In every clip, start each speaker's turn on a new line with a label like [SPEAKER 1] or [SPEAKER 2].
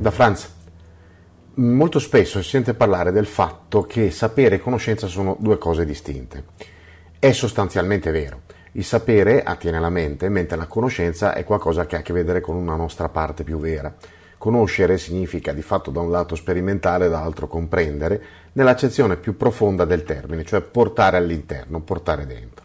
[SPEAKER 1] Da Franz. Molto spesso si sente parlare del fatto che sapere e conoscenza sono due cose distinte. È sostanzialmente vero. Il sapere attiene alla mente, mentre la conoscenza è qualcosa che ha a che vedere con una nostra parte più vera. Conoscere significa di fatto da un lato sperimentare, dall'altro comprendere, nell'accezione più profonda del termine, cioè portare all'interno, portare dentro.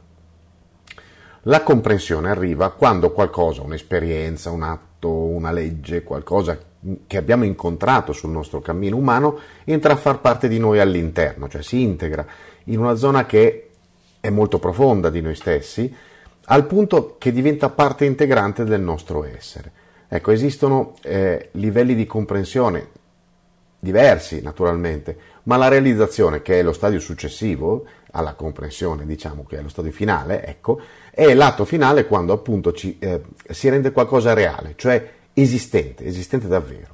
[SPEAKER 1] La comprensione arriva quando qualcosa, un'esperienza, un atto, una legge, qualcosa che abbiamo incontrato sul nostro cammino umano entra a far parte di noi all'interno, cioè si integra in una zona che è molto profonda di noi stessi, al punto che diventa parte integrante del nostro essere. Ecco, esistono eh, livelli di comprensione diversi naturalmente, ma la realizzazione, che è lo stadio successivo alla comprensione, diciamo che è lo stadio finale, ecco, è l'atto finale quando appunto ci, eh, si rende qualcosa reale, cioè esistente, esistente davvero.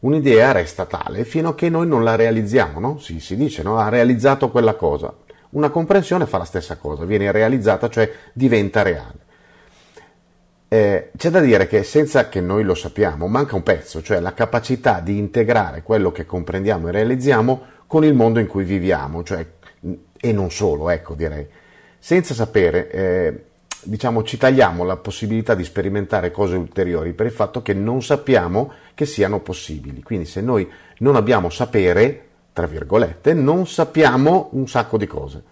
[SPEAKER 1] Un'idea resta tale fino a che noi non la realizziamo, no? Si, si dice, no? Ha realizzato quella cosa. Una comprensione fa la stessa cosa, viene realizzata, cioè diventa reale. Eh, c'è da dire che senza che noi lo sappiamo, manca un pezzo, cioè la capacità di integrare quello che comprendiamo e realizziamo con il mondo in cui viviamo, cioè, e non solo, ecco direi. Senza sapere, eh, diciamo, ci tagliamo la possibilità di sperimentare cose ulteriori per il fatto che non sappiamo che siano possibili. Quindi se noi non abbiamo sapere, tra virgolette, non sappiamo un sacco di cose.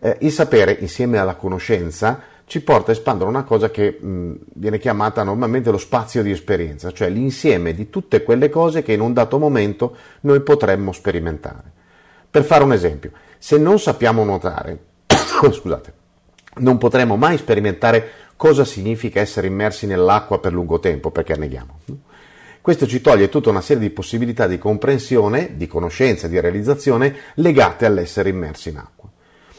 [SPEAKER 1] Eh, il sapere insieme alla conoscenza ci porta a espandere una cosa che mh, viene chiamata normalmente lo spazio di esperienza, cioè l'insieme di tutte quelle cose che in un dato momento noi potremmo sperimentare. Per fare un esempio, se non sappiamo nuotare, scusate, non potremo mai sperimentare cosa significa essere immersi nell'acqua per lungo tempo perché anneghiamo. Questo ci toglie tutta una serie di possibilità di comprensione, di conoscenza, di realizzazione legate all'essere immersi in acqua.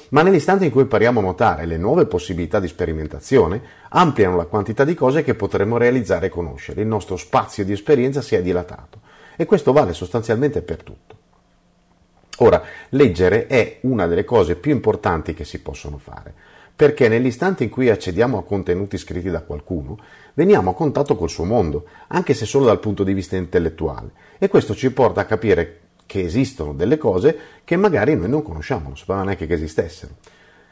[SPEAKER 1] Ma nell'istante in cui impariamo a nuotare, le nuove possibilità di sperimentazione ampliano la quantità di cose che potremo realizzare e conoscere. Il nostro spazio di esperienza si è dilatato. E questo vale sostanzialmente per tutto. Ora, leggere è una delle cose più importanti che si possono fare perché nell'istante in cui accediamo a contenuti scritti da qualcuno, veniamo a contatto col suo mondo, anche se solo dal punto di vista intellettuale, e questo ci porta a capire che esistono delle cose che magari noi non conosciamo, non sapevamo neanche che esistessero.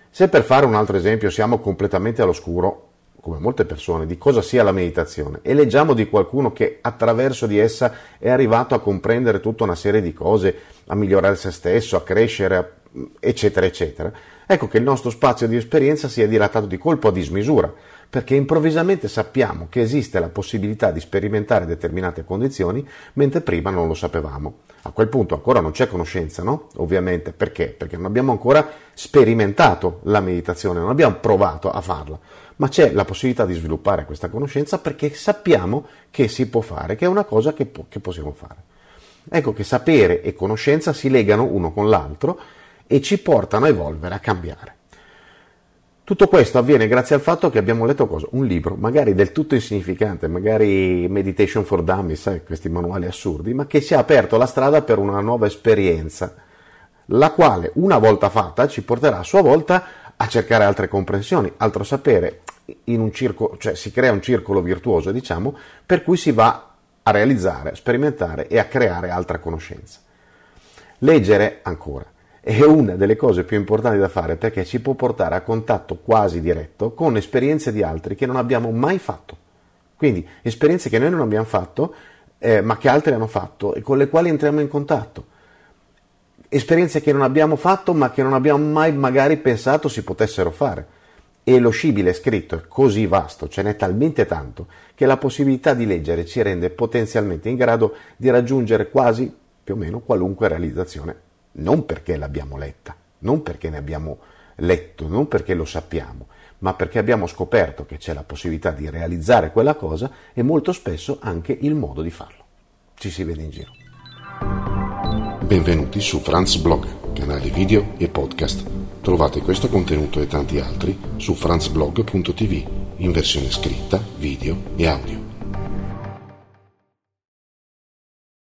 [SPEAKER 1] Se per fare un altro esempio siamo completamente all'oscuro, come molte persone, di cosa sia la meditazione e leggiamo di qualcuno che attraverso di essa è arrivato a comprendere tutta una serie di cose, a migliorare se stesso, a crescere, eccetera, eccetera, ecco che il nostro spazio di esperienza si è dilatato di colpo a dismisura, perché improvvisamente sappiamo che esiste la possibilità di sperimentare determinate condizioni, mentre prima non lo sapevamo. A quel punto ancora non c'è conoscenza, no? Ovviamente, perché? Perché non abbiamo ancora sperimentato la meditazione, non abbiamo provato a farla, ma c'è la possibilità di sviluppare questa conoscenza perché sappiamo che si può fare, che è una cosa che, po- che possiamo fare. Ecco che sapere e conoscenza si legano uno con l'altro e ci portano a evolvere, a cambiare. Tutto questo avviene grazie al fatto che abbiamo letto cosa? Un libro, magari del tutto insignificante, magari Meditation for Dummies, sai, questi manuali assurdi, ma che ci ha aperto la strada per una nuova esperienza, la quale una volta fatta ci porterà a sua volta a cercare altre comprensioni, altro sapere, circolo, cioè si crea un circolo virtuoso, diciamo, per cui si va a realizzare, sperimentare e a creare altra conoscenza. Leggere ancora è una delle cose più importanti da fare perché ci può portare a contatto quasi diretto con esperienze di altri che non abbiamo mai fatto. Quindi esperienze che noi non abbiamo fatto, eh, ma che altri hanno fatto e con le quali entriamo in contatto. Esperienze che non abbiamo fatto, ma che non abbiamo mai magari pensato si potessero fare. E lo scibile scritto è così vasto, ce n'è talmente tanto, che la possibilità di leggere ci rende potenzialmente in grado di raggiungere quasi più o meno qualunque realizzazione non perché l'abbiamo letta, non perché ne abbiamo letto, non perché lo sappiamo, ma perché abbiamo scoperto che c'è la possibilità di realizzare quella cosa e molto spesso anche il modo di farlo. Ci si vede in giro.
[SPEAKER 2] Benvenuti su Franz Blog, canale video e podcast. Trovate questo contenuto e tanti altri su franzblog.tv in versione scritta, video e audio.